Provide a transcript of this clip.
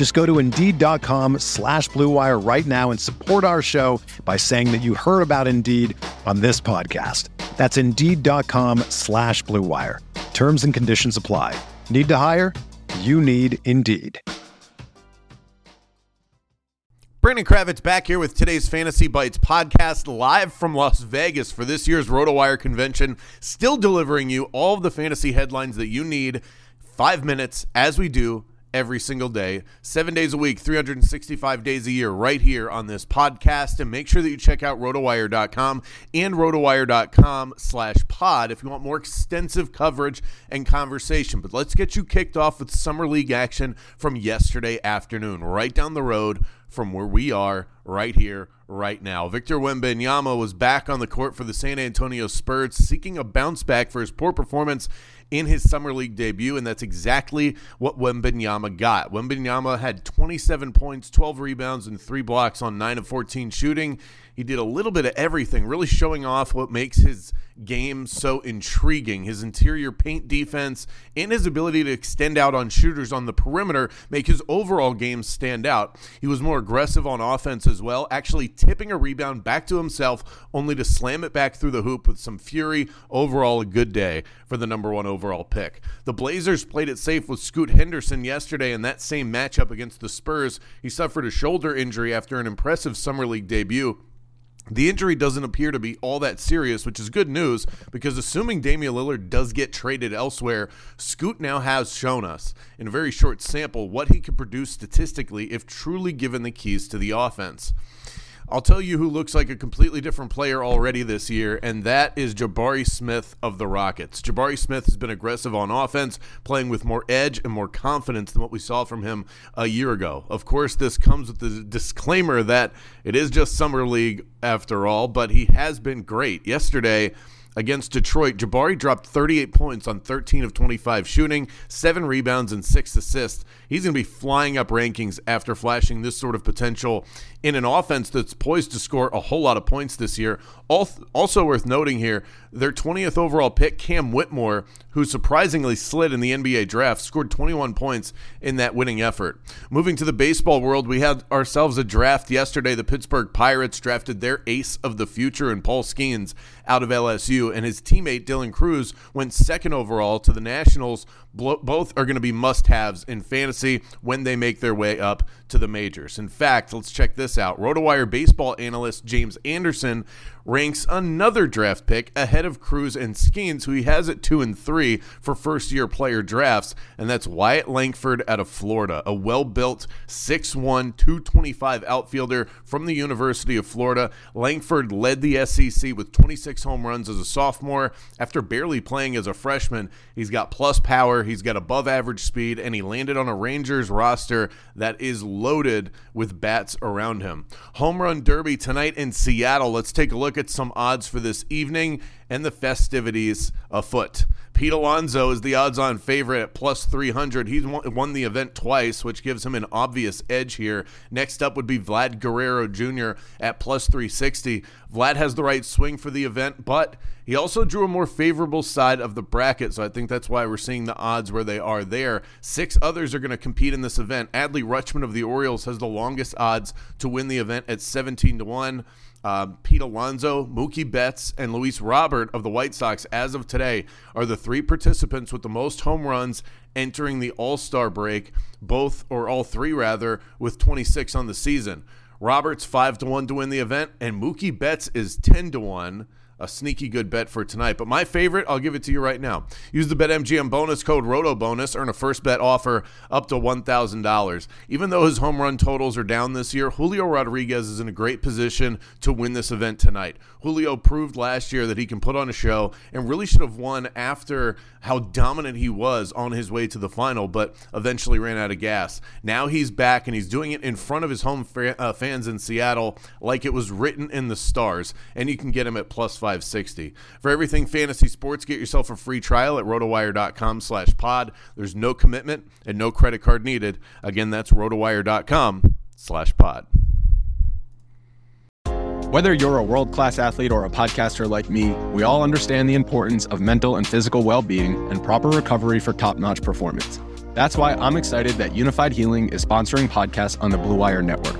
Just go to Indeed.com slash BlueWire right now and support our show by saying that you heard about Indeed on this podcast. That's Indeed.com slash BlueWire. Terms and conditions apply. Need to hire? You need Indeed. Brandon Kravitz back here with today's Fantasy Bites podcast live from Las Vegas for this year's RotoWire convention. Still delivering you all of the fantasy headlines that you need. Five minutes, as we do every single day, seven days a week, 365 days a year, right here on this podcast. And make sure that you check out rotowire.com and rotowire.com slash pod if you want more extensive coverage and conversation. But let's get you kicked off with Summer League action from yesterday afternoon, right down the road from where we are right here, right now. Victor Wembanyama was back on the court for the San Antonio Spurs, seeking a bounce back for his poor performance in his summer league debut, and that's exactly what Wembanyama got. Wembanyama had 27 points, 12 rebounds, and three blocks on 9 of 14 shooting. He did a little bit of everything, really showing off what makes his game so intriguing. His interior paint defense and his ability to extend out on shooters on the perimeter make his overall game stand out. He was more aggressive on offense as well, actually tipping a rebound back to himself, only to slam it back through the hoop with some fury. Overall, a good day for the number one overall pick. The Blazers played it safe with Scoot Henderson yesterday in that same matchup against the Spurs. He suffered a shoulder injury after an impressive Summer League debut. The injury doesn't appear to be all that serious, which is good news because assuming Damian Lillard does get traded elsewhere, Scoot now has shown us in a very short sample what he could produce statistically if truly given the keys to the offense. I'll tell you who looks like a completely different player already this year, and that is Jabari Smith of the Rockets. Jabari Smith has been aggressive on offense, playing with more edge and more confidence than what we saw from him a year ago. Of course, this comes with the disclaimer that it is just Summer League after all, but he has been great. Yesterday, against Detroit, Jabari dropped 38 points on 13 of 25 shooting, seven rebounds, and six assists. He's going to be flying up rankings after flashing this sort of potential in an offense that's poised to score a whole lot of points this year. Also worth noting here, their 20th overall pick, Cam Whitmore, who surprisingly slid in the NBA draft, scored 21 points in that winning effort. Moving to the baseball world, we had ourselves a draft yesterday. The Pittsburgh Pirates drafted their ace of the future in Paul Skenes out of LSU, and his teammate Dylan Crews went second overall to the Nationals. Both are going to be must haves in fantasy when they make their way up to the majors. In fact, let's check this out. RotoWire baseball analyst James Anderson ranks another draft pick ahead of Crews and Skenes, who he has at two and three for first year player drafts, and that's Wyatt Langford out of Florida, a well built 6'1, 225 outfielder from the University of Florida. Langford led the SEC with 26 home runs as a sophomore. After barely playing as a freshman, he's got plus power, he's got above average speed, and he landed on a Rangers roster that is loaded with bats around him. Home run derby tonight in Seattle. Let's take a look at some odds for this evening and the festivities afoot. Pete Alonso is the odds on favorite at plus 300. He's won the event twice, which gives him an obvious edge here. Next up would be Vlad Guerrero Jr. at plus 360. Vlad has the right swing for the event, but he also drew a more favorable side of the bracket, so I think that's why we're seeing the odds where they are there. Six others are going to compete in this event. Adley Rutschman of the Orioles has the longest odds to win the event at 17 to 1. Um, Pete Alonso, Mookie Betts, and Luis Robert of the White Sox, as of today, are the three participants with the most home runs entering the All Star break, both or all three rather, with 26 on the season. Roberts 5 to 1 to win the event, and Mookie Betts is 10 to 1. A sneaky good bet for tonight. But my favorite, I'll give it to you right now. Use the BetMGM bonus code ROTOBONUS, earn a first bet offer up to $1,000. Even though his home run totals are down this year, Julio Rodriguez is in a great position to win this event tonight. Julio proved last year that he can put on a show and really should have won after how dominant he was on his way to the final, but eventually ran out of gas. Now he's back and he's doing it in front of his home fa- uh, fans in Seattle like it was written in the stars, and you can get him at plus 560. For everything fantasy sports, get yourself a free trial at rotowire.com slash pod. There's no commitment and no credit card needed. Again, that's rotowire.com slash pod. Whether you're a world class athlete or a podcaster like me, we all understand the importance of mental and physical well being and proper recovery for top notch performance. That's why I'm excited that Unified Healing is sponsoring podcasts on the Blue Wire Network.